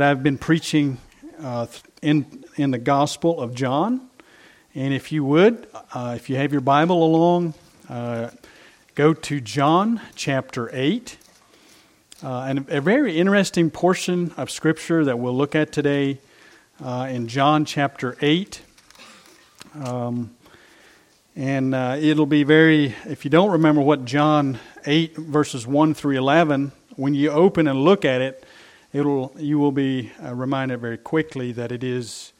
I've been preaching uh, in in the Gospel of John, and if you would, uh, if you have your Bible along, uh, go to John chapter eight, uh, and a very interesting portion of Scripture that we'll look at today uh, in John chapter eight. Um, and uh, it'll be very, if you don't remember what John 8, verses 1 through 11, when you open and look at it, it'll you will be uh, reminded very quickly that it is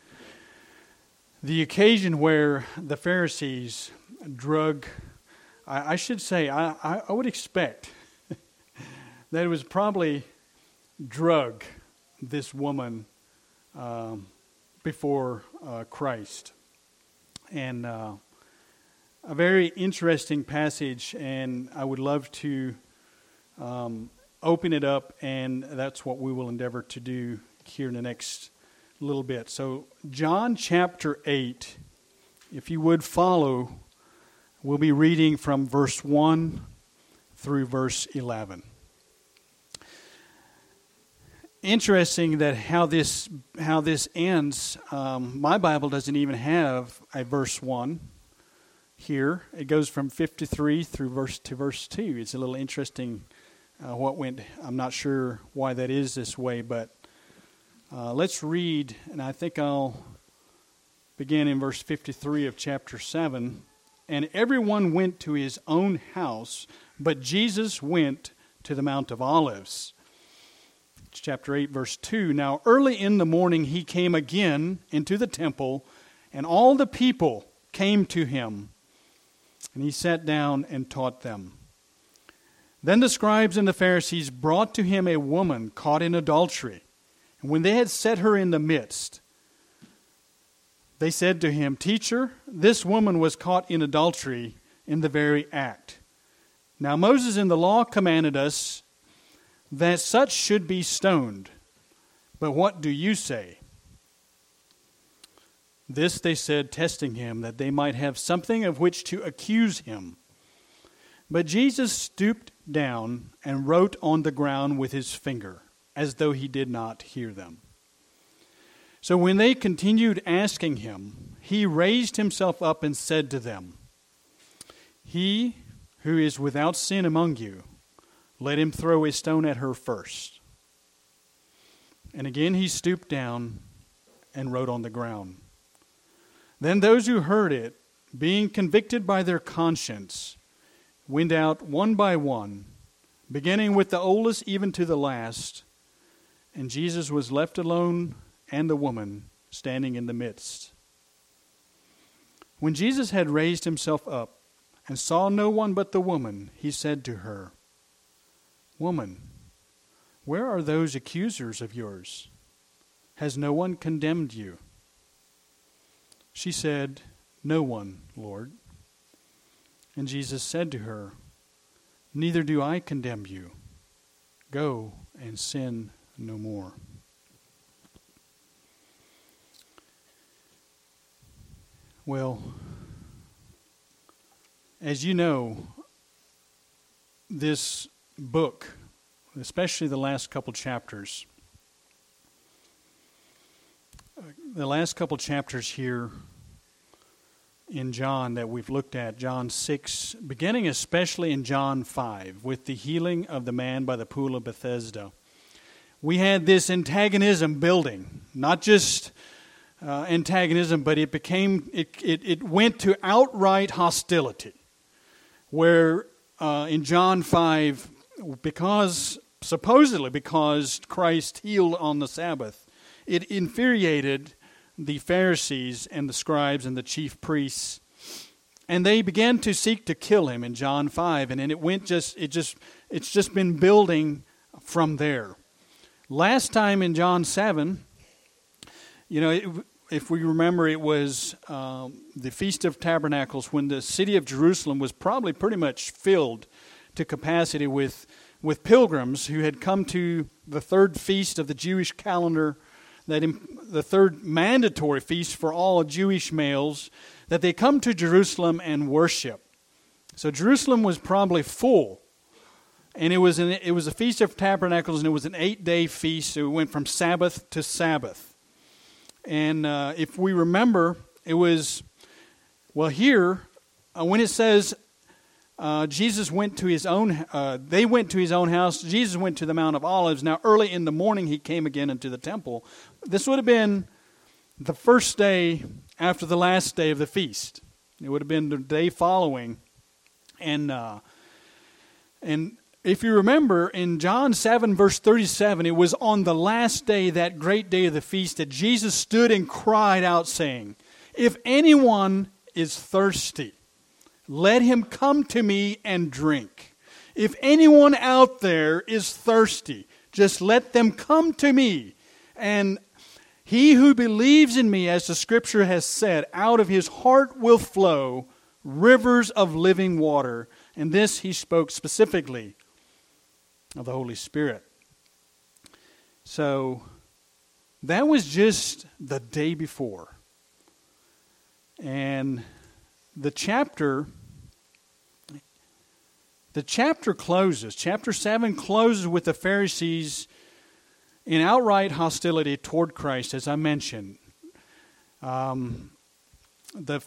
the occasion where the Pharisees drug. I, I should say I, I would expect that it was probably drug this woman um, before uh, Christ, and uh, a very interesting passage, and I would love to. Um, open it up, and that's what we will endeavor to do here in the next little bit. So, John chapter 8, if you would follow, we'll be reading from verse 1 through verse 11. Interesting that how this how this ends. Um, my Bible doesn't even have a verse one here. It goes from fifty three through verse to verse two. It's a little interesting uh, what went. I'm not sure why that is this way, but uh, let's read, and I think I'll begin in verse 53 of chapter 7. And everyone went to his own house, but Jesus went to the Mount of Olives. It's chapter 8, verse 2. Now, early in the morning, he came again into the temple, and all the people came to him. And he sat down and taught them. Then the scribes and the Pharisees brought to him a woman caught in adultery. And when they had set her in the midst, they said to him, Teacher, this woman was caught in adultery in the very act. Now Moses in the law commanded us that such should be stoned. But what do you say? This they said, testing him, that they might have something of which to accuse him. But Jesus stooped down and wrote on the ground with his finger, as though he did not hear them. So when they continued asking him, he raised himself up and said to them, He who is without sin among you, let him throw a stone at her first. And again he stooped down and wrote on the ground. Then those who heard it, being convicted by their conscience, went out one by one, beginning with the oldest even to the last, and Jesus was left alone and the woman standing in the midst. When Jesus had raised himself up and saw no one but the woman, he said to her, Woman, where are those accusers of yours? Has no one condemned you? She said, No one, Lord. And Jesus said to her, Neither do I condemn you. Go and sin no more. Well, as you know, this book, especially the last couple chapters, uh, the last couple chapters here in John that we've looked at, John 6, beginning especially in John 5, with the healing of the man by the pool of Bethesda. We had this antagonism building, not just uh, antagonism, but it became, it, it, it went to outright hostility. Where uh, in John 5, because, supposedly because Christ healed on the Sabbath, it infuriated the Pharisees and the scribes and the chief priests. And they began to seek to kill him in John 5 and then it went just it just it's just been building from there. Last time in John 7, you know, it, if we remember, it was um, the Feast of Tabernacles when the city of Jerusalem was probably pretty much filled to capacity with, with pilgrims who had come to the third feast of the Jewish calendar that the third mandatory feast for all Jewish males, that they come to Jerusalem and worship. So Jerusalem was probably full. and it was an, it was a feast of tabernacles, and it was an eight day feast. So it went from Sabbath to Sabbath. And uh, if we remember, it was well here uh, when it says uh, Jesus went to his own, uh, they went to his own house. Jesus went to the Mount of Olives. Now, early in the morning, he came again into the temple. This would have been the first day after the last day of the feast. It would have been the day following. And, uh, and if you remember in John 7, verse 37, it was on the last day, that great day of the feast, that Jesus stood and cried out, saying, If anyone is thirsty, let him come to me and drink. If anyone out there is thirsty, just let them come to me. And he who believes in me, as the scripture has said, out of his heart will flow rivers of living water. And this he spoke specifically of the Holy Spirit. So that was just the day before. And the chapter the chapter closes. Chapter 7 closes with the Pharisees in outright hostility toward Christ, as I mentioned. Um, the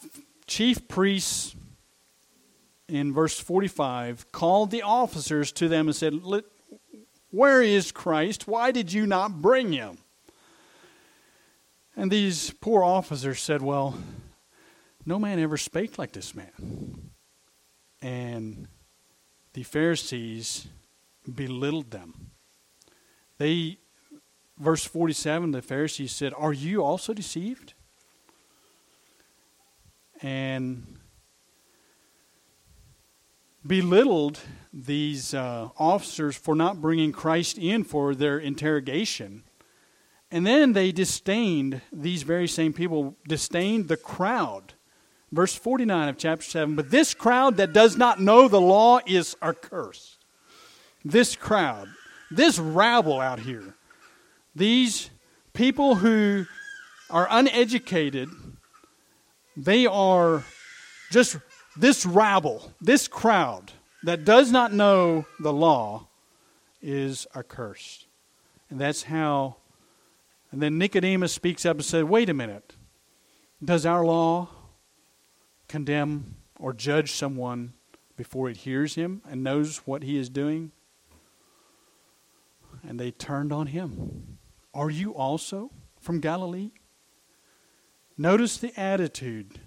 chief priests in verse 45 called the officers to them and said, Where is Christ? Why did you not bring him? And these poor officers said, Well, no man ever spake like this man. And the Pharisees belittled them. They, verse 47, the Pharisees said, Are you also deceived? And belittled these uh, officers for not bringing Christ in for their interrogation. And then they disdained, these very same people disdained the crowd Verse 49 of chapter 7 But this crowd that does not know the law is accursed. This crowd, this rabble out here, these people who are uneducated, they are just this rabble, this crowd that does not know the law is accursed. And that's how. And then Nicodemus speaks up and said, Wait a minute. Does our law condemn or judge someone before it hears him and knows what he is doing? And they turned on him. Are you also from Galilee? Notice the attitude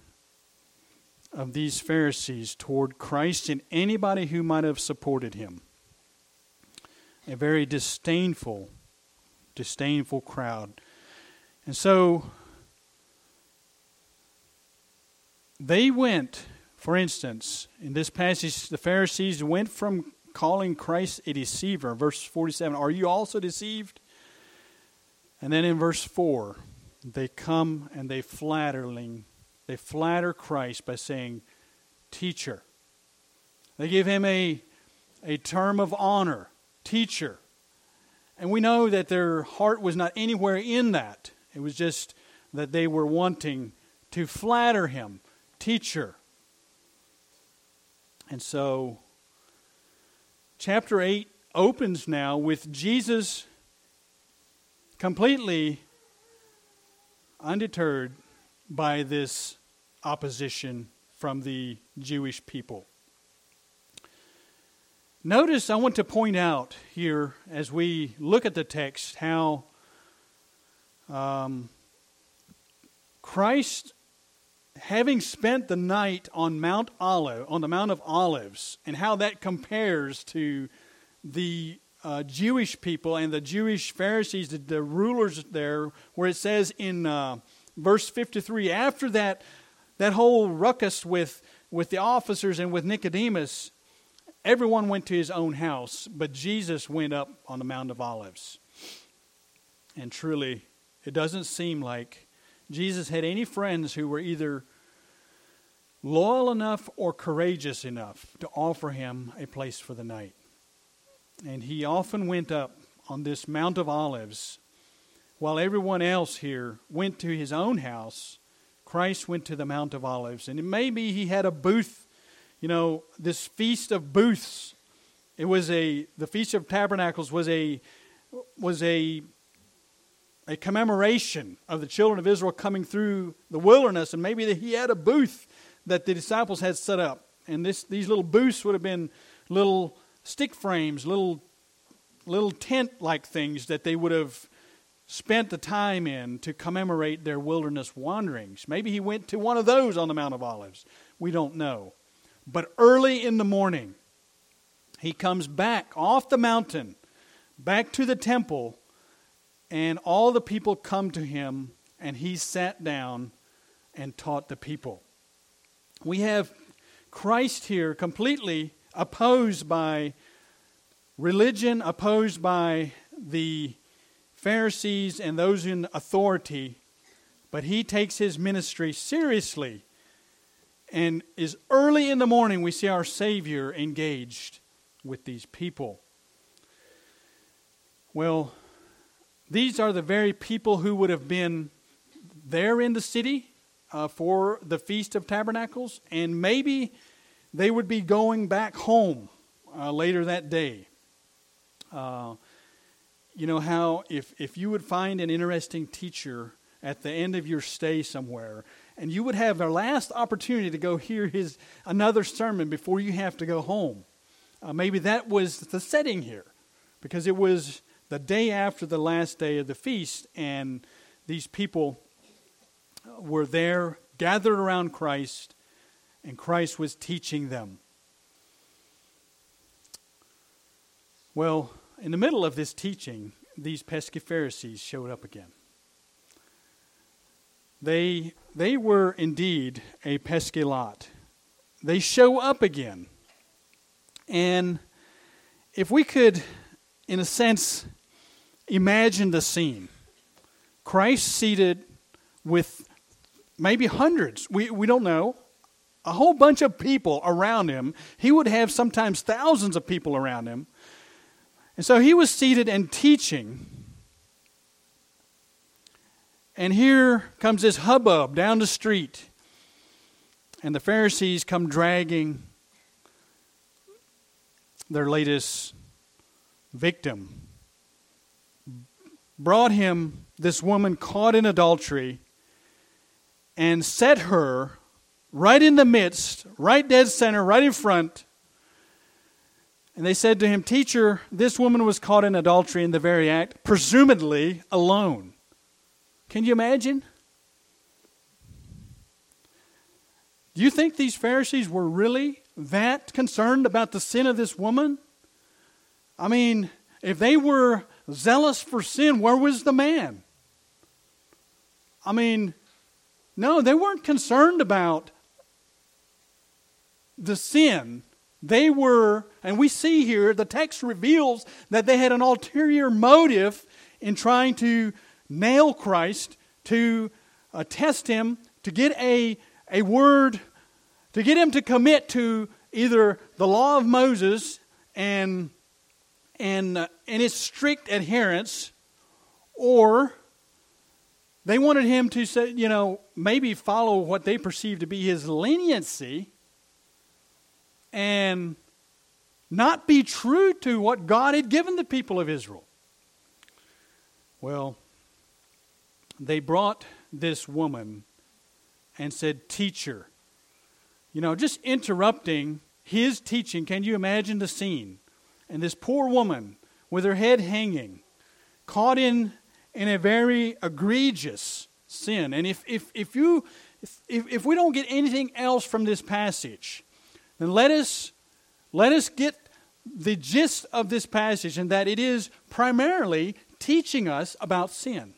of these Pharisees toward Christ and anybody who might have supported him. A very disdainful, disdainful crowd. And so They went, for instance, in this passage, the Pharisees went from calling Christ a deceiver. Verse 47 Are you also deceived? And then in verse 4, they come and they flattering, they flatter Christ by saying, Teacher. They give him a, a term of honor, teacher. And we know that their heart was not anywhere in that. It was just that they were wanting to flatter him teacher. And so, chapter 8 opens now with Jesus completely undeterred by this opposition from the Jewish people. Notice, I want to point out here as we look at the text how um, Christ having spent the night on Mount Olive, on the Mount of Olives, and how that compares to the uh, Jewish people and the Jewish Pharisees, the, the rulers there, where it says in uh, verse 53, after that, that whole ruckus with, with the officers and with Nicodemus, everyone went to his own house, but Jesus went up on the Mount of Olives. And truly, it doesn't seem like Jesus had any friends who were either loyal enough or courageous enough to offer him a place for the night. And he often went up on this Mount of Olives while everyone else here went to his own house. Christ went to the Mount of Olives. And maybe he had a booth, you know, this feast of booths It was a the Feast of Tabernacles was a was a a commemoration of the children of Israel coming through the wilderness, and maybe he had a booth that the disciples had set up, and this these little booths would have been little stick frames, little little tent like things that they would have spent the time in to commemorate their wilderness wanderings. Maybe he went to one of those on the Mount of Olives. We don't know. But early in the morning, he comes back off the mountain, back to the temple, and all the people come to him, and he sat down and taught the people. We have Christ here completely opposed by religion, opposed by the Pharisees and those in authority, but he takes his ministry seriously. And is early in the morning we see our Savior engaged with these people. Well, these are the very people who would have been there in the city uh, for the Feast of Tabernacles, and maybe they would be going back home uh, later that day. Uh, you know how if, if you would find an interesting teacher at the end of your stay somewhere, and you would have a last opportunity to go hear his another sermon before you have to go home. Uh, maybe that was the setting here, because it was the day after the last day of the feast, and these people were there gathered around Christ, and Christ was teaching them. Well, in the middle of this teaching, these pesky Pharisees showed up again. They, they were indeed a pesky lot. They show up again. And if we could, in a sense, imagine the scene Christ seated with maybe hundreds, we, we don't know, a whole bunch of people around him. He would have sometimes thousands of people around him. And so he was seated and teaching. And here comes this hubbub down the street. And the Pharisees come dragging their latest victim. Brought him this woman caught in adultery and set her right in the midst, right dead center, right in front and they said to him, Teacher, this woman was caught in adultery in the very act, presumably alone. Can you imagine? Do you think these Pharisees were really that concerned about the sin of this woman? I mean, if they were zealous for sin, where was the man? I mean, no, they weren't concerned about the sin they were, and we see here, the text reveals that they had an ulterior motive in trying to nail Christ, to uh, test him, to get a, a word, to get him to commit to either the law of Moses and, and, uh, and its strict adherence, or they wanted him to say, you know, maybe follow what they perceived to be his leniency and not be true to what God had given the people of Israel. Well, they brought this woman and said, Teacher. You know, just interrupting his teaching. Can you imagine the scene? And this poor woman with her head hanging, caught in, in a very egregious sin. And if, if, if, you, if, if we don't get anything else from this passage, then let us, let us get the gist of this passage and that it is primarily teaching us about sin.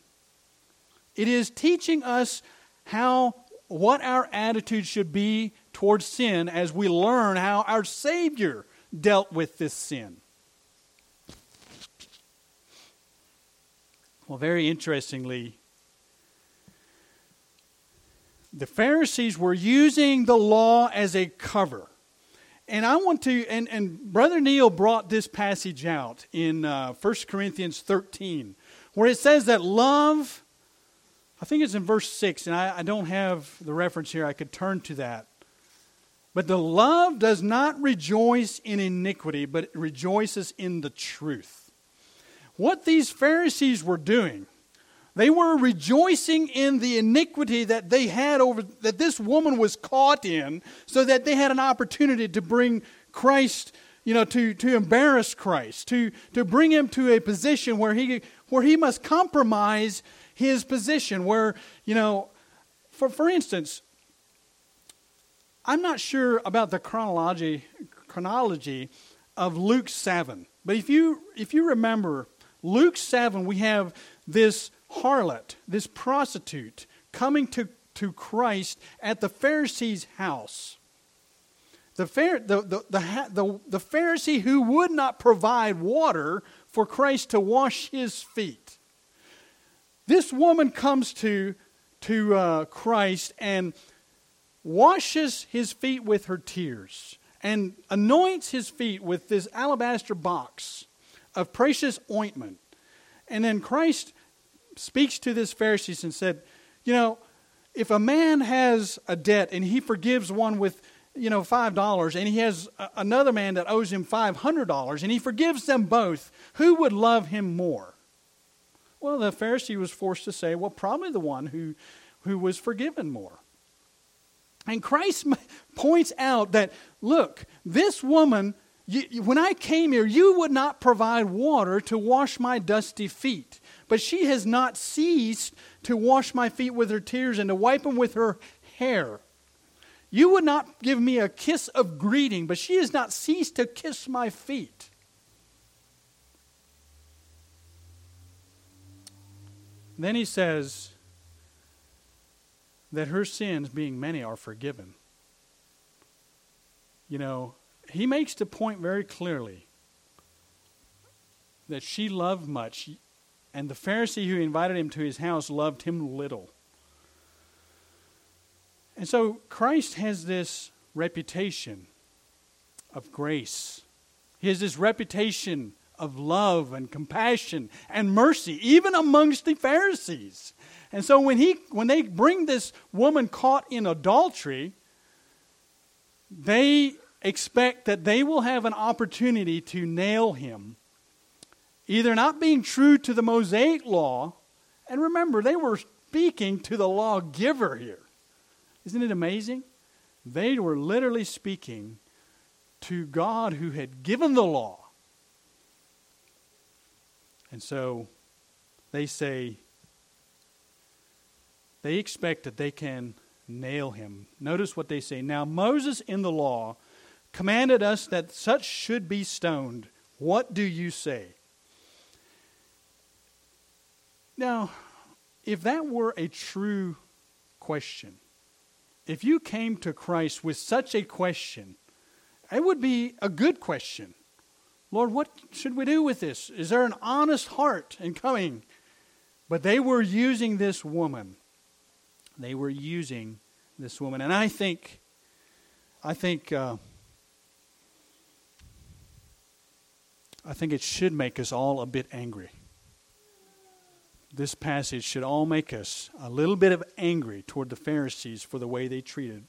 It is teaching us how what our attitude should be towards sin as we learn how our Savior dealt with this sin. Well, very interestingly, the Pharisees were using the law as a cover. And I want to, and, and Brother Neil brought this passage out in uh, 1 Corinthians 13, where it says that love, I think it's in verse 6, and I, I don't have the reference here, I could turn to that. But the love does not rejoice in iniquity, but rejoices in the truth. What these Pharisees were doing, they were rejoicing in the iniquity that they had over, that this woman was caught in, so that they had an opportunity to bring Christ, you know, to, to embarrass Christ, to, to bring him to a position where he, where he must compromise his position, where, you know, for, for instance, I'm not sure about the chronology, chronology of Luke 7, but if you, if you remember, Luke 7, we have this harlot, this prostitute, coming to, to Christ at the Pharisee's house. The, the, the, the, the, Pharisee who would not provide water for Christ to wash his feet. This woman comes to, to uh, Christ and washes his feet with her tears and anoints his feet with this alabaster box of precious ointment. And then Christ speaks to this Pharisee and said, You know, if a man has a debt and he forgives one with, you know, $5 and he has a, another man that owes him $500 and he forgives them both, who would love him more? Well, the Pharisee was forced to say, Well, probably the one who, who was forgiven more. And Christ points out that, look, this woman, you, when I came here, you would not provide water to wash my dusty feet. But she has not ceased to wash my feet with her tears and to wipe them with her hair. You would not give me a kiss of greeting, but she has not ceased to kiss my feet. Then he says, that her sins, being many, are forgiven. You know, he makes the point very clearly that she loved much, and the Pharisee who invited him to his house loved him little. And so Christ has this reputation of grace. He has this reputation of love and compassion and mercy, even amongst the Pharisees. And so when, he, when they bring this woman caught in adultery, they expect that they will have an opportunity to nail him, either not being true to the Mosaic law, and remember, they were speaking to the lawgiver here. Isn't it amazing? They were literally speaking to God who had given the law. And so they say, they expect that they can nail him. Notice what they say. Now, Moses in the law commanded us that such should be stoned. What do you say? Now, if that were a true question, if you came to Christ with such a question, it would be a good question. Lord, what should we do with this? Is there an honest heart in coming? But they were using this woman they were using this woman. And I think, I think, uh, I think it should make us all a bit angry. This passage should all make us a little bit of angry toward the Pharisees for the way they treated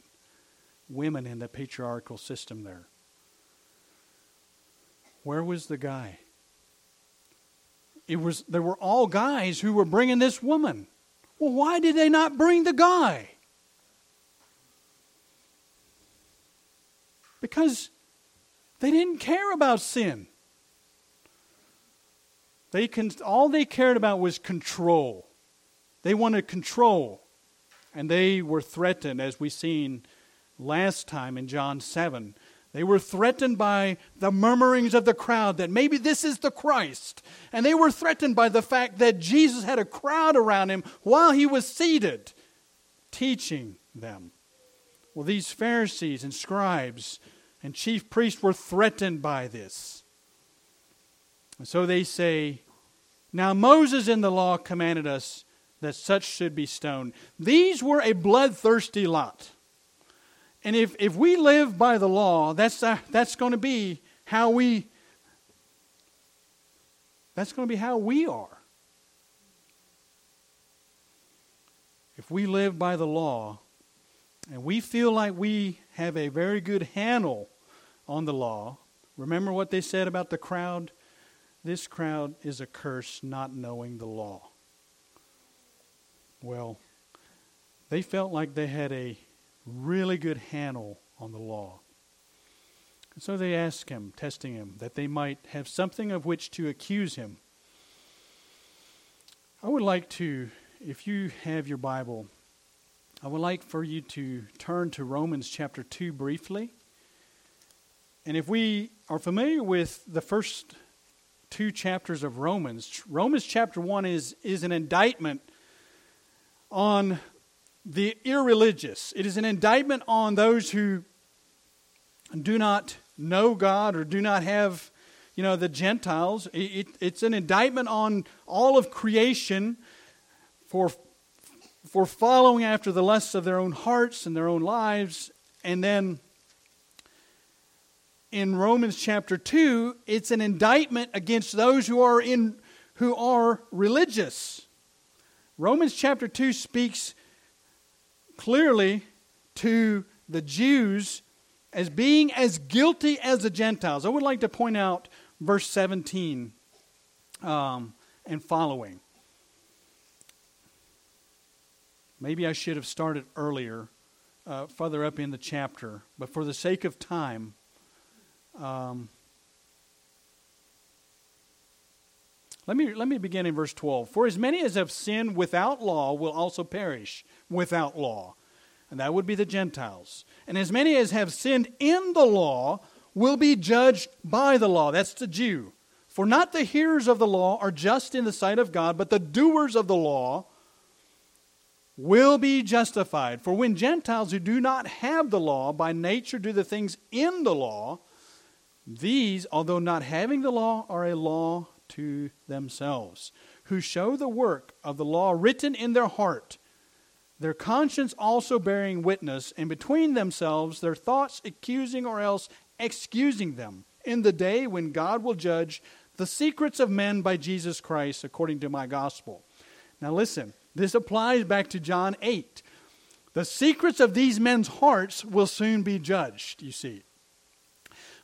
women in the patriarchal system there. Where was the guy? It was there were all guys who were bringing this woman. Well, why did they not bring the guy? Because they didn't care about sin. They can, all they cared about was control. They wanted control. And they were threatened, as we've seen last time in John 7, they were threatened by the murmurings of the crowd that maybe this is the Christ. And they were threatened by the fact that Jesus had a crowd around him while he was seated, teaching them. Well, these Pharisees and scribes and chief priests were threatened by this. And so they say, Now Moses in the law commanded us that such should be stoned. These were a bloodthirsty lot. And if, if we live by the law, that's, uh, that's going to be how we that's going to be how we are. If we live by the law, and we feel like we have a very good handle on the law. Remember what they said about the crowd? This crowd is a curse not knowing the law. Well, they felt like they had a really good handle on the law. And so they asked him, testing him, that they might have something of which to accuse him. I would like to, if you have your Bible, I would like for you to turn to Romans chapter 2 briefly. And if we are familiar with the first two chapters of Romans, Romans chapter 1 is, is an indictment on the irreligious. It is an indictment on those who do not know God or do not have, you know, the Gentiles. It, it, it's an indictment on all of creation for, for following after the lusts of their own hearts and their own lives. And then in Romans chapter 2, it's an indictment against those who are in who are religious. Romans chapter 2 speaks clearly to the Jews as being as guilty as the Gentiles. I would like to point out verse 17 um, and following. Maybe I should have started earlier, uh, further up in the chapter, but for the sake of time, um, let me, let me begin in verse 12. For as many as have sinned without law will also perish without law and that would be the Gentiles. And as many as have sinned in the law will be judged by the law. That's the Jew. For not the hearers of the law are just in the sight of God, but the doers of the law will be justified. For when Gentiles who do not have the law by nature do the things in the law, these, although not having the law, are a law to themselves, who show the work of the law written in their heart their conscience also bearing witness, and between themselves their thoughts accusing or else excusing them, in the day when God will judge the secrets of men by Jesus Christ, according to my gospel. Now listen, this applies back to John 8. The secrets of these men's hearts will soon be judged, you see.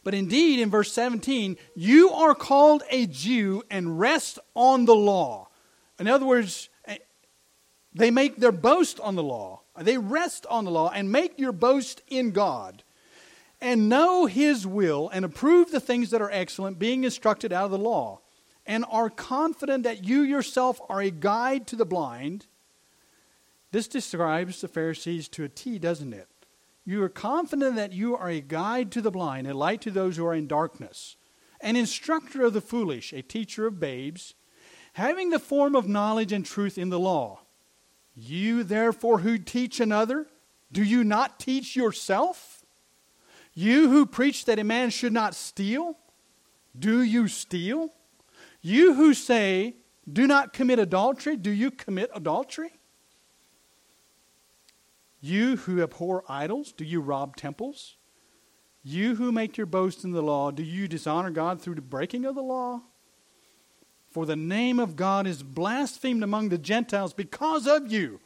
But indeed, in verse 17, you are called a Jew and rest on the law. In other words, eh, they make their boast on the law. They rest on the law and make your boast in God and know His will and approve the things that are excellent, being instructed out of the law, and are confident that you yourself are a guide to the blind. This describes the Pharisees to a T, doesn't it? You are confident that you are a guide to the blind, a light to those who are in darkness, an instructor of the foolish, a teacher of babes, having the form of knowledge and truth in the law you, therefore, who teach another, do you not teach yourself? You who preach that a man should not steal, do you steal? You who say, do not commit adultery, do you commit adultery? You who abhor idols, do you rob temples? You who make your boast in the law, do you dishonor God through the breaking of the law? For the name of God is blasphemed among the Gentiles because of you.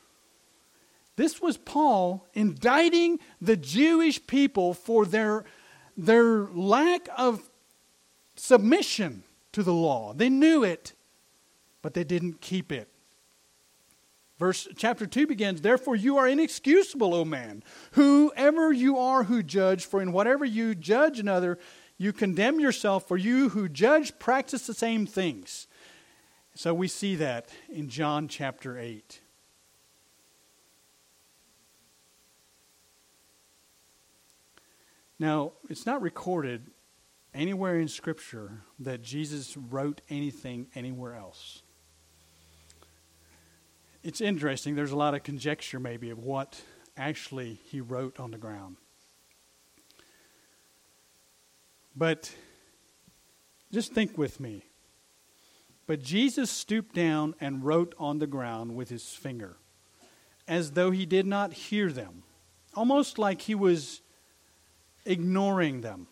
This was Paul indicting the Jewish people for their, their lack of submission to the law. They knew it, but they didn't keep it. Verse chapter 2 begins, Therefore you are inexcusable, O man, whoever you are who judge, for in whatever you judge another, you condemn yourself, for you who judge practice the same things. So we see that in John chapter 8. Now, it's not recorded anywhere in Scripture that Jesus wrote anything anywhere else. It's interesting, there's a lot of conjecture maybe of what actually he wrote on the ground. But just think with me. But Jesus stooped down and wrote on the ground with his finger, as though he did not hear them, almost like he was ignoring them.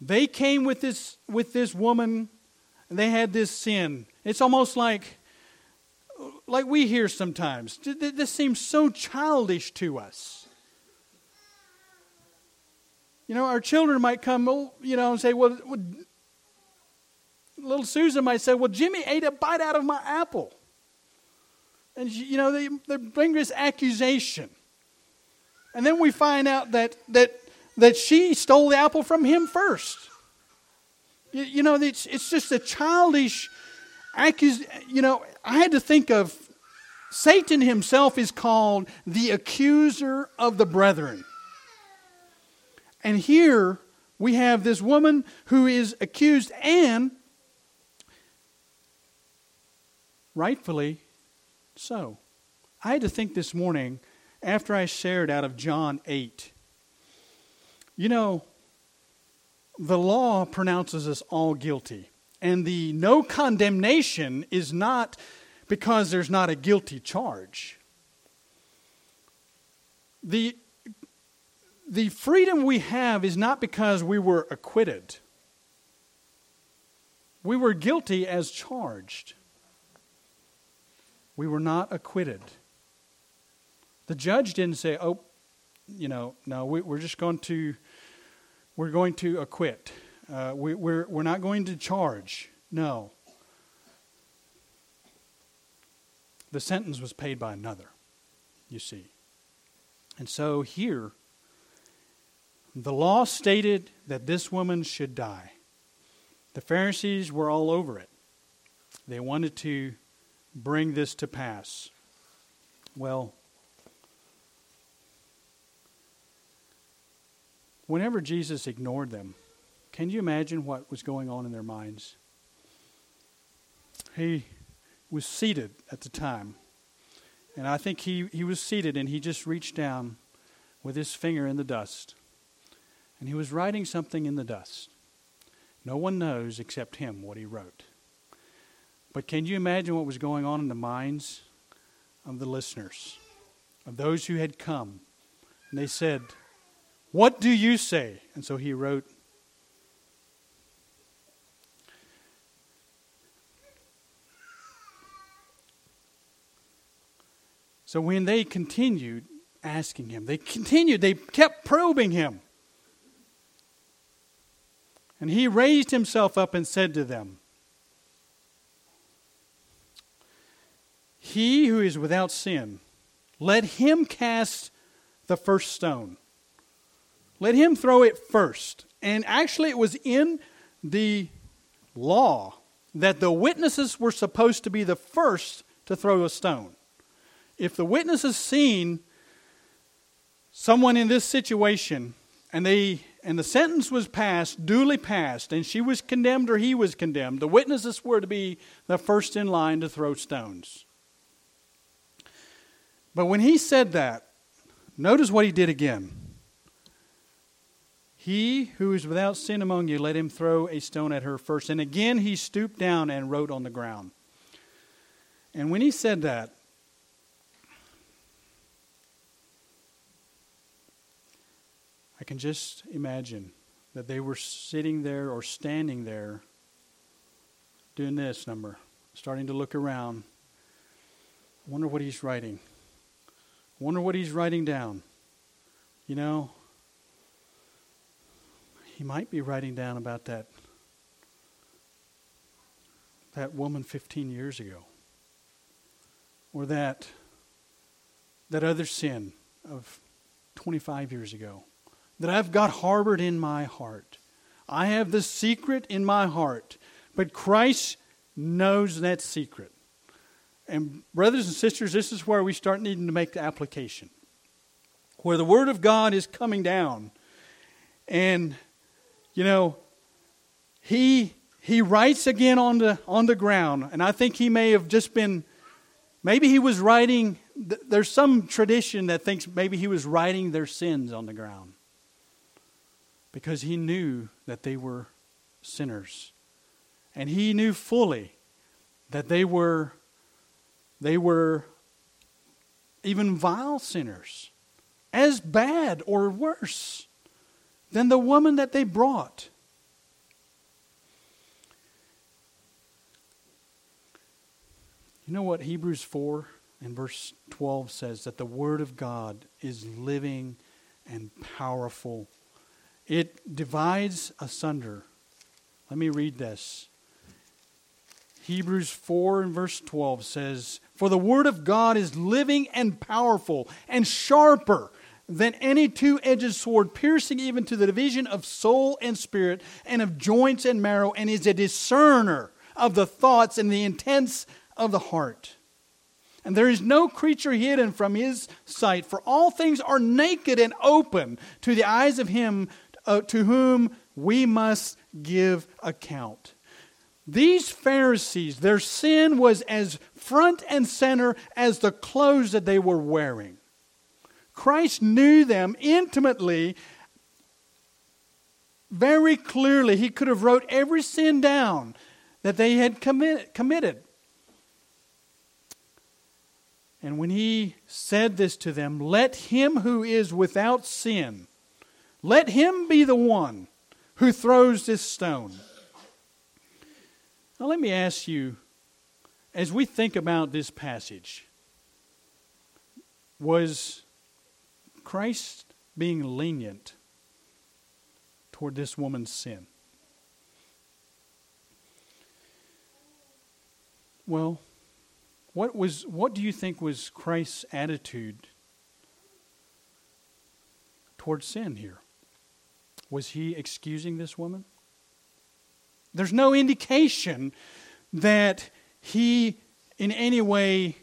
They came with this, with this woman, and they had this sin. It's almost like, like we hear sometimes. This seems so childish to us. You know, our children might come, oh, you know, and say, well, little Susan might say, well, Jimmy ate a bite out of my apple. And, you know, they, they bring this accusation. And then we find out that, that, that she stole the apple from him first. You, you know, it's, it's just a childish accusation. You know, I had to think of Satan himself is called the accuser of the brethren. And here we have this woman who is accused and rightfully so. I had to think this morning after I shared out of John 8. You know, the law pronounces us all guilty. And the no condemnation is not because there's not a guilty charge. The, the freedom we have is not because we were acquitted. We were guilty as charged. We were not acquitted. The judge didn't say, "Oh, you know, no, we, are just going to we're going to acquit. Uh, we, we're we're not going to charge." No. The sentence was paid by another. You see, and so here, the law stated that this woman should die. The Pharisees were all over it. They wanted to bring this to pass. Well, whenever Jesus ignored them, can you imagine what was going on in their minds? He was seated at the time. And I think he, he was seated and he just reached down with his finger in the dust. And he was writing something in the dust. No one knows except him what he wrote. But can you imagine what was going on in the minds of the listeners, of those who had come? And they said, What do you say? And so he wrote, So when they continued asking him, they continued, they kept probing him. And he raised himself up and said to them, He who is without sin, let him cast the first stone. Let him throw it first. And actually, it was in the law that the witnesses were supposed to be the first to throw a stone. If the witnesses seen someone in this situation and they and the sentence was passed, duly passed, and she was condemned or he was condemned, the witnesses were to be the first in line to throw stones. But when he said that, notice what he did again. He who is without sin among you, let him throw a stone at her first. And again he stooped down and wrote on the ground. And when he said that, I can just imagine that they were sitting there or standing there doing this number, starting to look around. Wonder what he's writing. Wonder what he's writing down. You know, he might be writing down about that that woman 15 years ago or that that other sin of 25 years ago that I've got harbored in my heart. I have the secret in my heart, but Christ knows that secret. And, brothers and sisters, this is where we start needing to make the application. Where the Word of God is coming down. And, you know, he, he writes again on the, on the ground. And I think he may have just been, maybe he was writing, there's some tradition that thinks maybe he was writing their sins on the ground. Because he knew that they were sinners. And he knew fully that they were they were even vile sinners, as bad or worse than the woman that they brought. You know what Hebrews 4 and verse 12 says? That the Word of God is living and powerful it divides asunder. Let me read this. Hebrews 4 and verse 12 says, For the word of God is living and powerful and sharper than any two edged sword, piercing even to the division of soul and spirit, and of joints and marrow, and is a discerner of the thoughts and the intents of the heart. And there is no creature hidden from his sight, for all things are naked and open to the eyes of him uh, to whom we must give account. These Pharisees, their sin was as front and center as the clothes that they were wearing. Christ knew them intimately, very clearly. He could have wrote every sin down that they had committed. And when he said this to them, let him who is without sin, let him be the one who throws this stone. Now, let me ask you, as we think about this passage, was Christ being lenient toward this woman's sin? Well, what was what do you think was Christ's attitude toward sin here? Was he excusing this woman? There's no indication that he in any way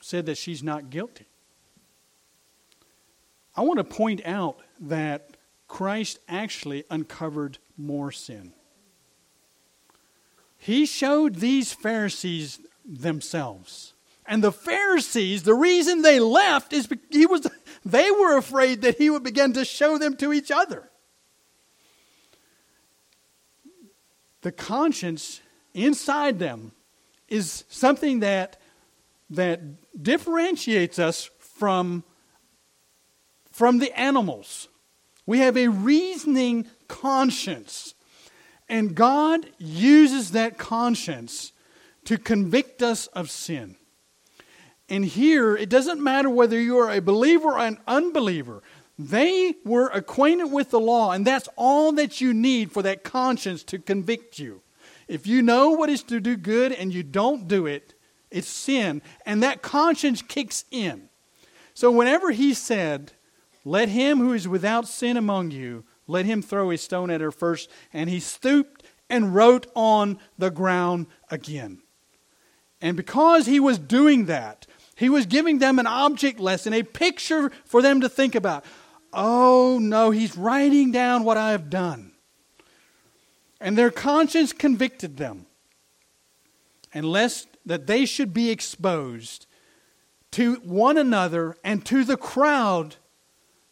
said that she's not guilty. I want to point out that Christ actually uncovered more sin. He showed these Pharisees themselves. And the Pharisees, the reason they left is he was they were afraid that he would begin to show them to each other. The conscience inside them is something that that differentiates us from, from the animals. We have a reasoning conscience. And God uses that conscience to convict us of sin. And here, it doesn't matter whether you are a believer or an unbeliever. They were acquainted with the law, and that's all that you need for that conscience to convict you. If you know what is to do good and you don't do it, it's sin. And that conscience kicks in. So whenever he said, Let him who is without sin among you, let him throw a stone at her first, and he stooped and wrote on the ground again. And because he was doing that, he was giving them an object lesson, a picture for them to think about. Oh no, he's writing down what I have done. And their conscience convicted them. And lest that they should be exposed to one another and to the crowd,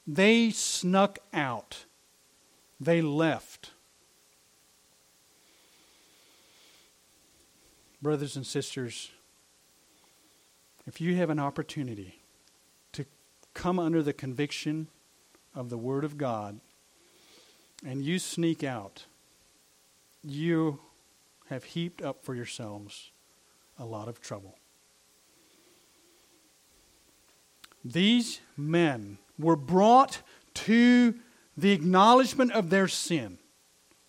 they snuck out. They left. Brothers and sisters, if you have an opportunity to come under the conviction of the Word of God and you sneak out, you have heaped up for yourselves a lot of trouble. These men were brought to the acknowledgement of their sin.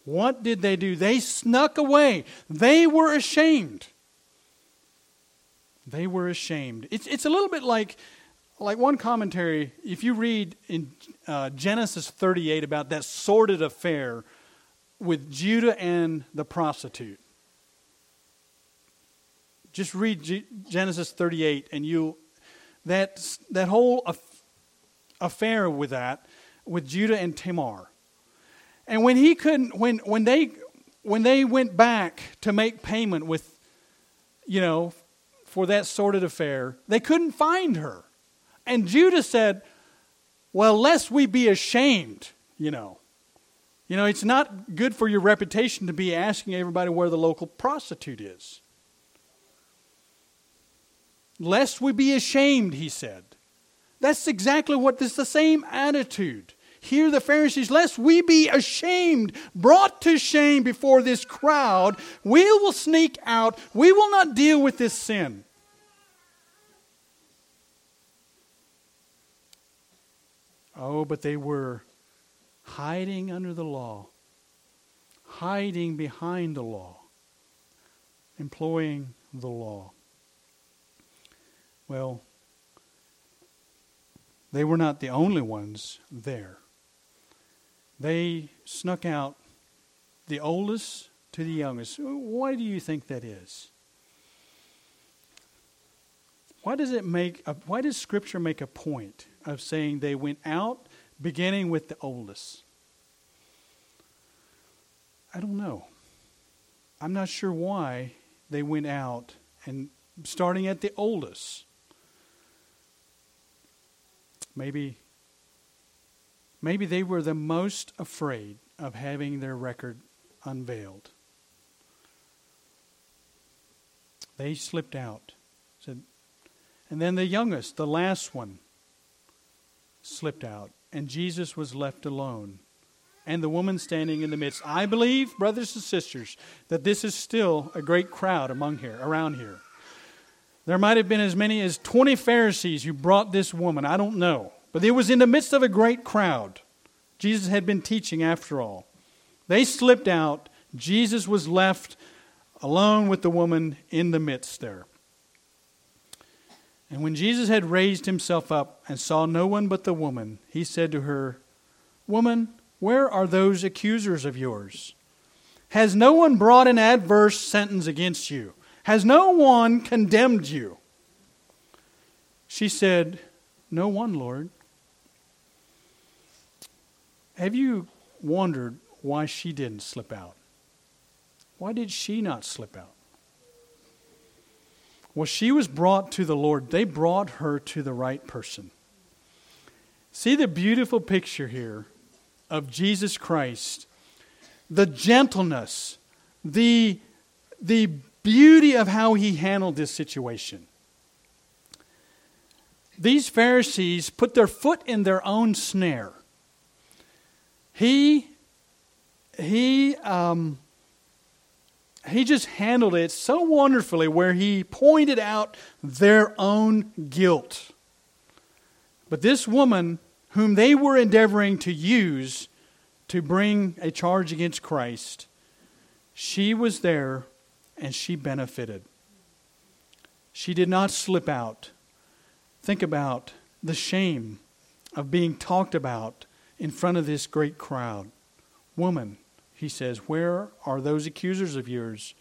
What did they do? They snuck away. They were ashamed. They were ashamed. It's, it's a little bit like, like one commentary, if you read in uh, Genesis 38 about that sordid affair with Judah and the prostitute. Just read G- Genesis 38 and you that that whole aff- affair with that with Judah and Tamar. And when he couldn't when when they when they went back to make payment with you know for that sordid affair, they couldn't find her. And Judah said, "Well, lest we be ashamed, you know. You know, it's not good for your reputation to be asking everybody where the local prostitute is." lest we be ashamed, he said. That's exactly what this the same attitude. Here the Pharisees, lest we be ashamed, brought to shame before this crowd, we will sneak out, we will not deal with this sin. Oh, but they were hiding under the law, hiding behind the law, employing the law. Well, they were not the only ones there. They snuck out the oldest to the youngest. Why do you think that is? Why does it make a, why does scripture make a point of saying they went out beginning with the oldest? I don't know. I'm not sure why they went out and starting at the oldest. Maybe maybe they were the most afraid of having their record unveiled. They slipped out. Said, and then the youngest, the last one, slipped out, and Jesus was left alone. And the woman standing in the midst. I believe, brothers and sisters, that this is still a great crowd among here, around here. There might have been as many as 20 Pharisees who brought this woman. I don't know. But it was in the midst of a great crowd. Jesus had been teaching after all. They slipped out. Jesus was left alone with the woman in the midst there. And when Jesus had raised himself up and saw no one but the woman, he said to her, Woman, where are those accusers of yours? Has no one brought an adverse sentence against you? Has no one condemned you? She said, No one, Lord. Have you wondered why she didn't slip out? Why did she not slip out? Well, she was brought to the Lord. They brought her to the right person. See the beautiful picture here of Jesus Christ, the gentleness, the, the beauty of how he handled this situation. These Pharisees put their foot in their own snare. He, he, um, he just handled it so wonderfully where he pointed out their own guilt. But this woman, whom they were endeavoring to use to bring a charge against Christ, she was there and she benefited. She did not slip out. Think about the shame of being talked about in front of this great crowd. Woman, he says, Where are those accusers of yours?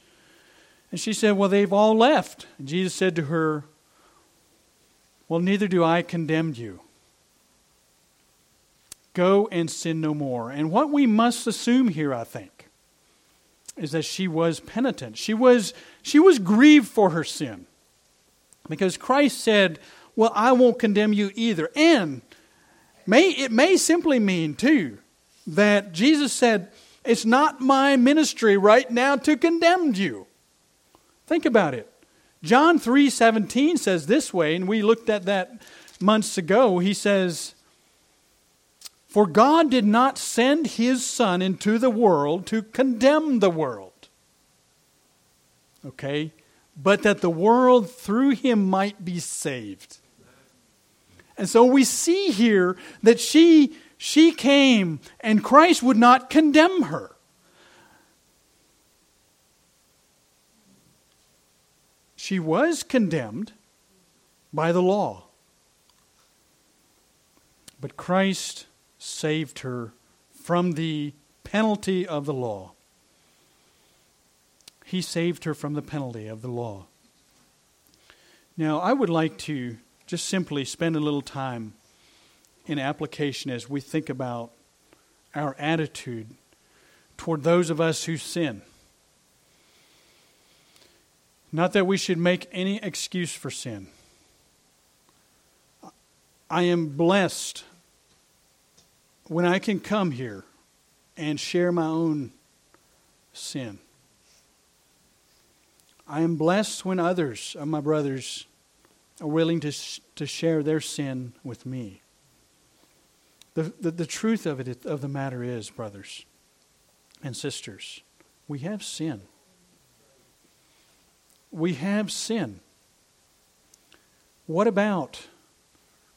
And she said, Well, they've all left. And Jesus said to her, Well, neither do I condemn you. Go and sin no more. And what we must assume here, I think, is that she was penitent. She was, she was grieved for her sin. Because Christ said, Well, I won't condemn you either. And may, it may simply mean, too, that Jesus said, it's not my ministry right now to condemn you. Think about it. John 3:17 says this way and we looked at that months ago. He says, "For God did not send his son into the world to condemn the world." Okay? But that the world through him might be saved. And so we see here that she she came and Christ would not condemn her. She was condemned by the law. But Christ saved her from the penalty of the law. He saved her from the penalty of the law. Now, I would like to just simply spend a little time in application as we think about our attitude toward those of us who sin. Not that we should make any excuse for sin. I am blessed when I can come here and share my own sin. I am blessed when others of my brothers are willing to, to share their sin with me. The, the, the truth of it of the matter is, brothers and sisters, we have sin. We have sin. What about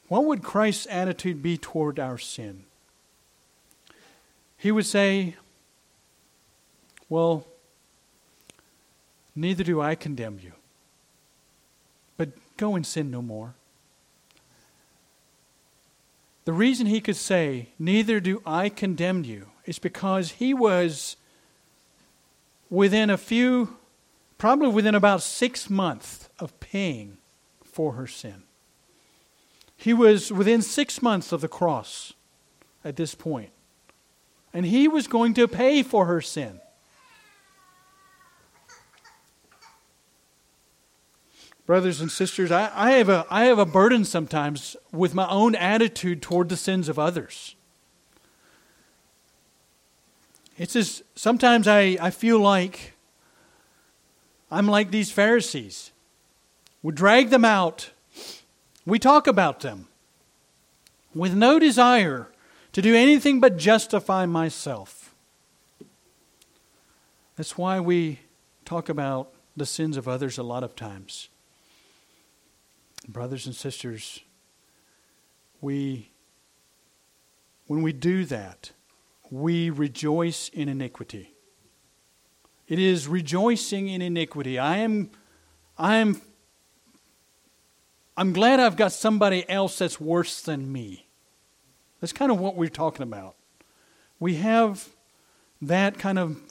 what would Christ's attitude be toward our sin? He would say, Well, neither do I condemn you, but go and sin no more. The reason he could say, Neither do I condemn you, is because he was within a few, probably within about six months of paying for her sin. He was within six months of the cross at this point, and he was going to pay for her sin. Brothers and sisters, I, I, have a, I have a burden sometimes with my own attitude toward the sins of others. It's as sometimes I, I feel like I'm like these Pharisees. We drag them out, we talk about them with no desire to do anything but justify myself. That's why we talk about the sins of others a lot of times. Brothers and sisters, we, when we do that, we rejoice in iniquity. It is rejoicing in iniquity. I am, I am, I'm glad I've got somebody else that's worse than me. That's kind of what we're talking about. We have that kind of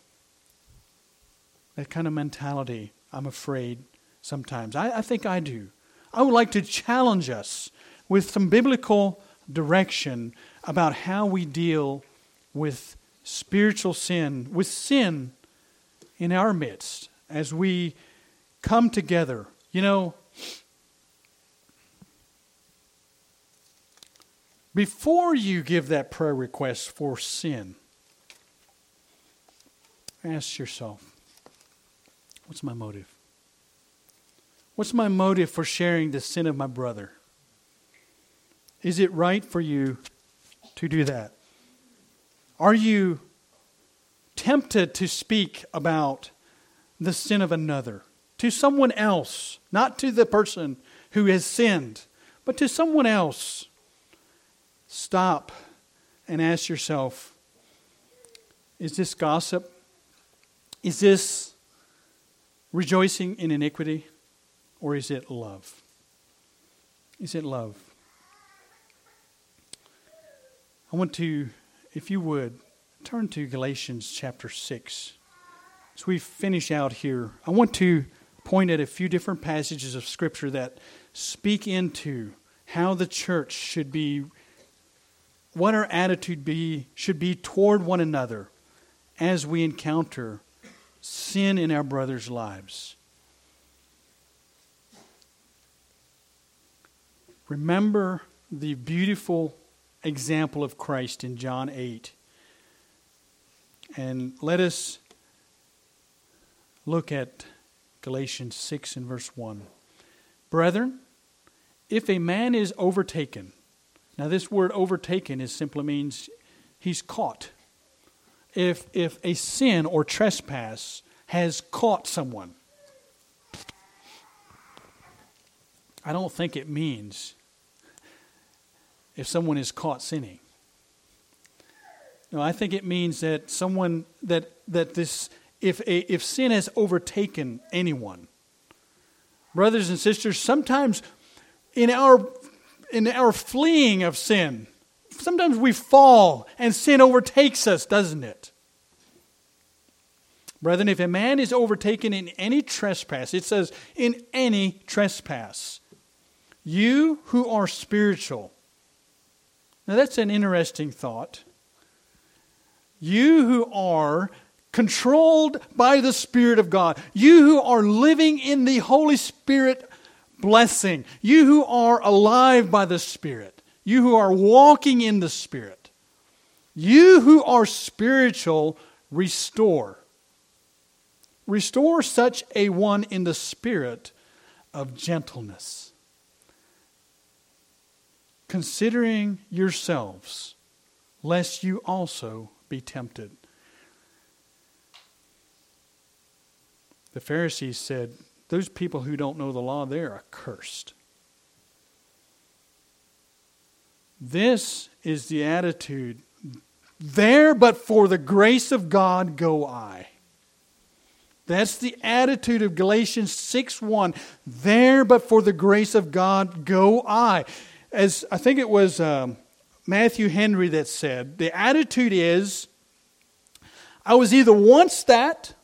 that kind of mentality, I'm afraid, sometimes. I, I think I do. I would like to challenge us with some biblical direction about how we deal with spiritual sin, with sin in our midst as we come together. You know, before you give that prayer request for sin, ask yourself what's my motive? What's my motive for sharing the sin of my brother? Is it right for you to do that? Are you tempted to speak about the sin of another to someone else, not to the person who has sinned, but to someone else? Stop and ask yourself is this gossip? Is this rejoicing in iniquity? Or is it love? Is it love? I want to, if you would, turn to Galatians chapter 6. As we finish out here, I want to point at a few different passages of Scripture that speak into how the church should be, what our attitude be, should be toward one another as we encounter sin in our brothers' lives. Remember the beautiful example of Christ in John 8. And let us look at Galatians 6 and verse 1. Brethren, if a man is overtaken, now this word overtaken is simply means he's caught. If, if a sin or trespass has caught someone, I don't think it means if someone is caught sinning. No, I think it means that someone that that this if a, if sin has overtaken anyone, brothers and sisters, sometimes in our in our fleeing of sin, sometimes we fall and sin overtakes us, doesn't it? Brethren, if a man is overtaken in any trespass, it says in any trespass, you who are spiritual. Now that's an interesting thought. You who are controlled by the Spirit of God, you who are living in the Holy Spirit blessing, you who are alive by the Spirit, you who are walking in the Spirit, you who are spiritual, restore. Restore such a one in the spirit of gentleness considering yourselves, lest you also be tempted. The Pharisees said, Those people who don't know the law, they're accursed. This is the attitude. There, but for the grace of God, go I. That's the attitude of Galatians 6 1. There, but for the grace of God, go I. As I think it was um, Matthew Henry that said, the attitude is I was either once that,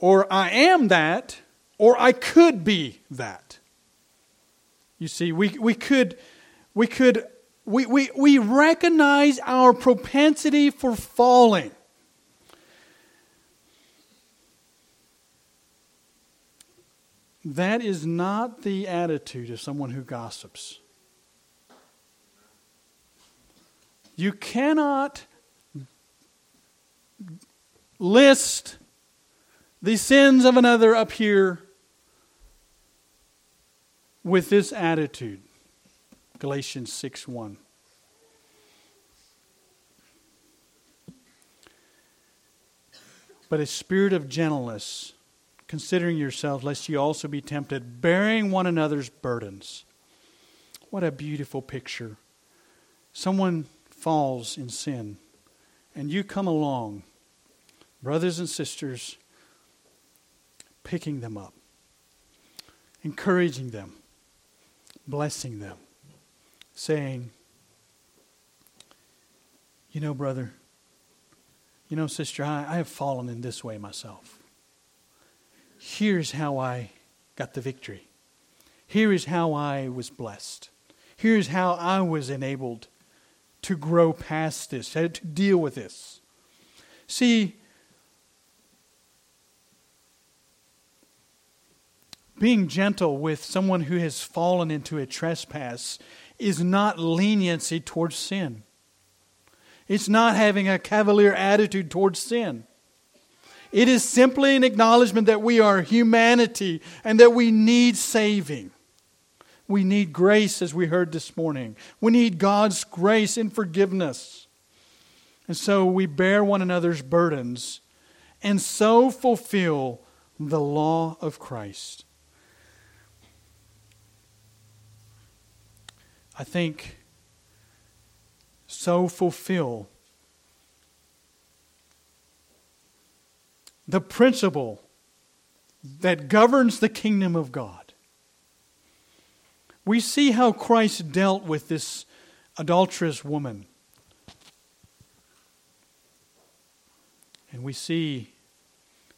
or I am that, or I could be that. You see, we, we could, we could, we, we, we recognize our propensity for falling. That is not the attitude of someone who gossips. You cannot list the sins of another up here with this attitude. Galatians 6 1. But a spirit of gentleness, considering yourselves, lest ye also be tempted, bearing one another's burdens. What a beautiful picture. Someone falls in sin, and you come along, brothers and sisters, picking them up, encouraging them, blessing them, saying, You know, brother, you know, sister, I, I have fallen in this way myself. Here's how I got the victory. Here is how I was blessed. Here's how I was enabled to grow past this, to deal with this. See, being gentle with someone who has fallen into a trespass is not leniency towards sin. It's not having a cavalier attitude towards sin. It is simply an acknowledgement that we are humanity and that we need saving. We need grace, as we heard this morning. We need God's grace and forgiveness. And so we bear one another's burdens and so fulfill the law of Christ. I think, so fulfill the principle that governs the kingdom of God. We see how Christ dealt with this adulterous woman. And we see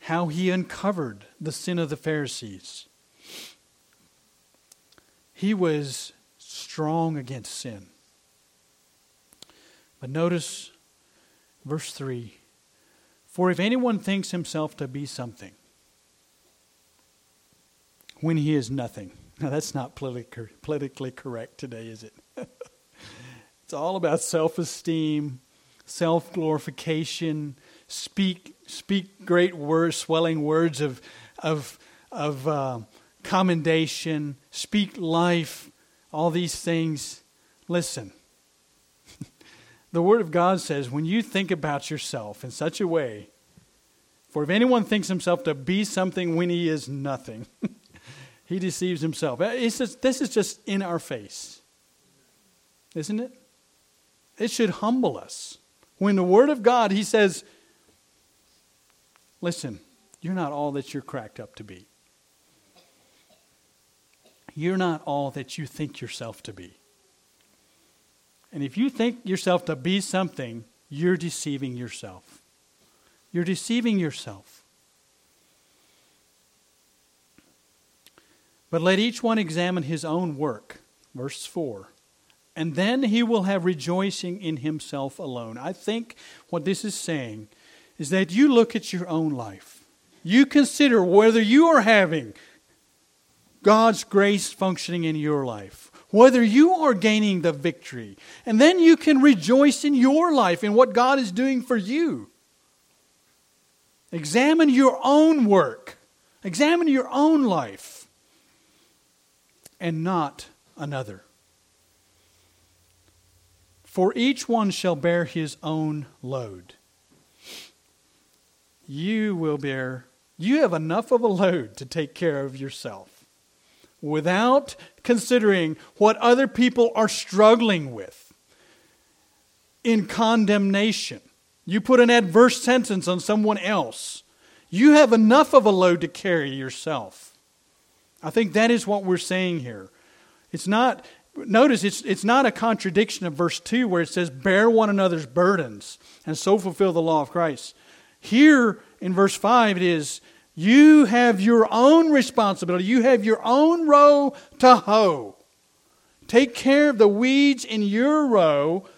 how he uncovered the sin of the Pharisees. He was strong against sin. But notice verse 3 For if anyone thinks himself to be something, when he is nothing. Now, that's not politically, politically correct today, is it? it's all about self esteem, self glorification, speak, speak great words, swelling words of, of, of uh, commendation, speak life, all these things. Listen, the Word of God says when you think about yourself in such a way, for if anyone thinks himself to be something when he is nothing, he deceives himself. Uh, just, this is just in our face, isn't it? It should humble us. When the Word of God, He says, listen, you're not all that you're cracked up to be. You're not all that you think yourself to be. And if you think yourself to be something, you're deceiving yourself. You're deceiving yourself. But let each one examine his own work. Verse 4. And then he will have rejoicing in himself alone. I think what this is saying is that you look at your own life. You consider whether you are having God's grace functioning in your life, whether you are gaining the victory. And then you can rejoice in your life, in what God is doing for you. Examine your own work, examine your own life, and not another. For each one shall bear his own load. You will bear, you have enough of a load to take care of yourself. Without considering what other people are struggling with in condemnation. You put an adverse sentence on someone else. You have enough of a load to carry yourself. I think that is what we're saying here. It's not, notice, it's, it's not a contradiction of verse 2 where it says, Bear one another's burdens and so fulfill the law of Christ. Here in verse 5, it is, You have your own responsibility, you have your own row to hoe. Take care of the weeds in your row,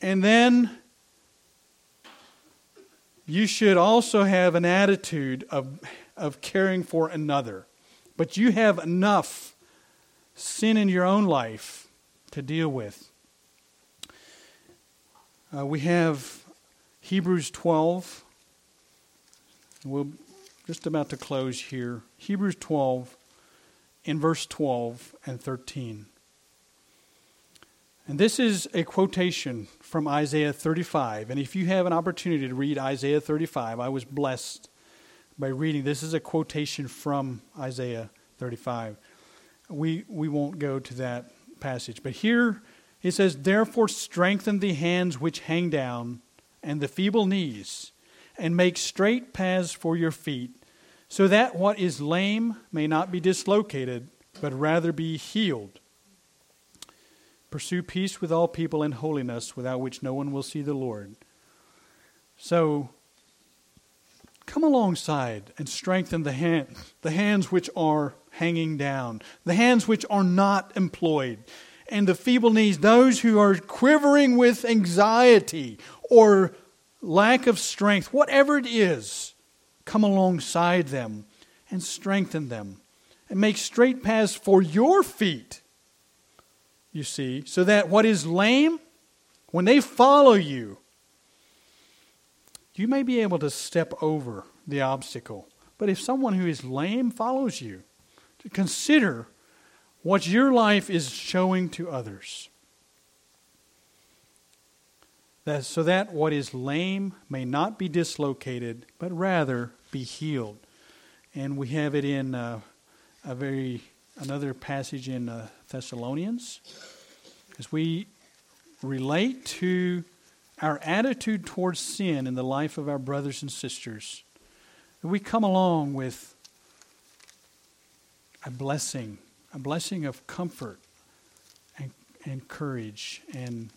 and then you should also have an attitude of, of caring for another. But you have enough sin in your own life to deal with. Uh, we have Hebrews 12. We're just about to close here. Hebrews 12 in verse 12 and 13. And this is a quotation from Isaiah 35. And if you have an opportunity to read Isaiah 35, I was blessed by reading. This is a quotation from Isaiah 35. We, we won't go to that passage. But here it says, Therefore strengthen the hands which hang down, and the feeble knees, and make straight paths for your feet, so that what is lame may not be dislocated, but rather be healed. Pursue peace with all people and holiness, without which no one will see the Lord. So, come alongside and strengthen the, hand, the hands which are hanging down, the hands which are not employed, and the feeble knees, those who are quivering with anxiety or lack of strength, whatever it is, come alongside them and strengthen them and make straight paths for your feet you see, so that what is lame, when they follow you, you may be able to step over the obstacle. But if someone who is lame follows you, to consider what your life is showing to others. So that what is lame may not be dislocated, but rather be healed. And we have it in uh, a very another passage in uh, Thessalonians as we relate to our attitude towards sin in the life of our brothers and sisters. That we come along with a blessing, a blessing of comfort and, and courage and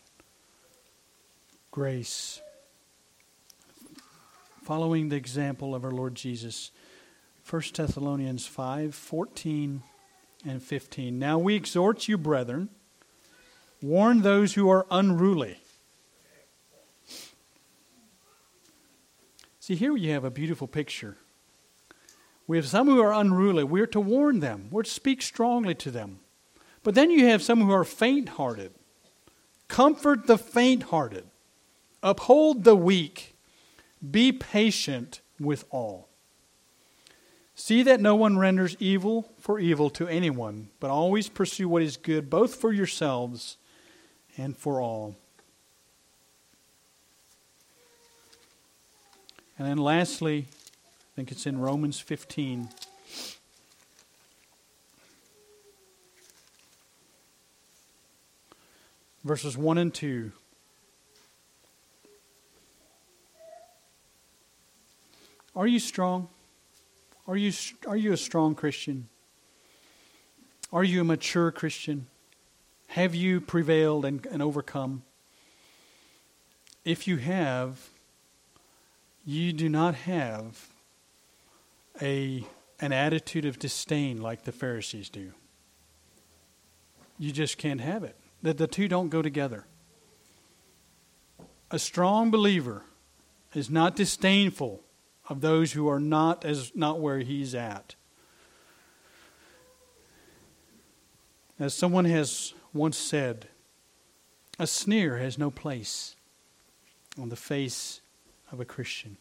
grace. Following the example of our Lord Jesus. 1 Thessalonians 5 14 and 15. Now we exhort you, brethren, warn those who are unruly. See, here you have a beautiful picture. We have some who are unruly. We're to warn them, we're to speak strongly to them. But then you have some who are faint hearted. Comfort the faint hearted, uphold the weak, be patient with all. See that no one renders evil for evil to anyone, but always pursue what is good, both for yourselves and for all. And then lastly, I think it's in Romans 15. Verses 1 and 2. Are you strong? Are you, are you a strong Christian? Are you a mature Christian? Have you prevailed and, and overcome? If you have, you do not have a, an attitude of disdain like the Pharisees do. You just can't have it. The, the two don't go together. A strong believer is not disdainful of those who are not as not where he's at. As someone has once said, a sneer has no place on the face of a Christian.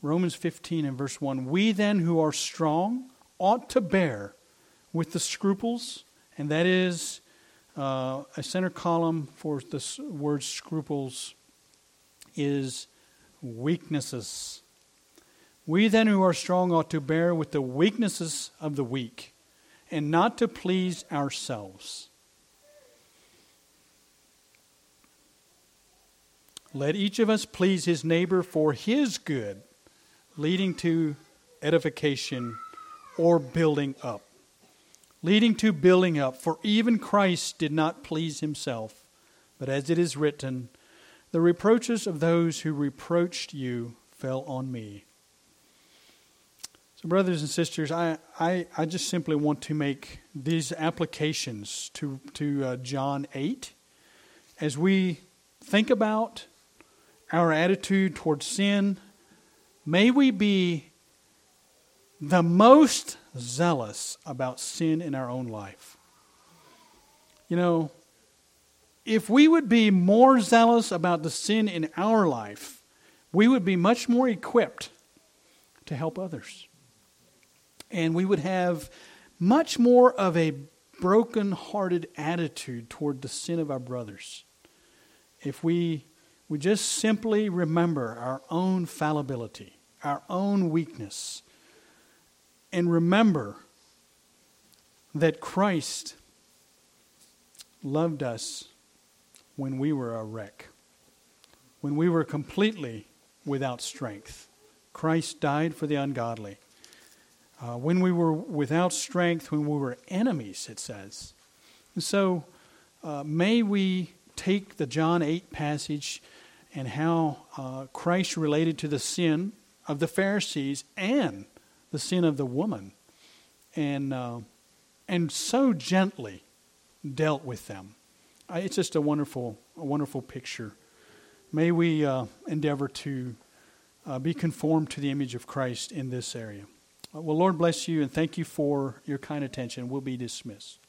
Romans 15 and verse 1 We then who are strong ought to bear with the scruples, and that is uh, a center column for the word scruples is weaknesses. We then who are strong ought to bear with the weaknesses of the weak and not to please ourselves. Let each of us please his neighbor for his good, leading to edification or building up. Leading to building up, for even Christ did not please himself, but as it is written, the reproaches of those who reproached you fell on me. So, brothers and sisters, I, I, I just simply want to make these applications to, to uh, John 8 as we think about our attitude towards sin. May we be the most zealous about sin in our own life. You know, if we would be more zealous about the sin in our life, we would be much more equipped to help others. And we would have much more of a broken hearted attitude toward the sin of our brothers. If we, we just simply remember our own fallibility, our own weakness, and remember that Christ loved us when we were a wreck, when we were completely without strength. Christ died for the ungodly. Uh, when we were without strength, when we were enemies, it says. And so uh, may we take the John 8 passage and how uh, Christ related to the sin of the Pharisees and the sin of the woman, and uh, and so gently dealt with them. It's just a wonderful, a wonderful picture. May we uh, endeavor to uh, be conformed to the image of Christ in this area. Well, Lord bless you and thank you for your kind attention. We'll be dismissed.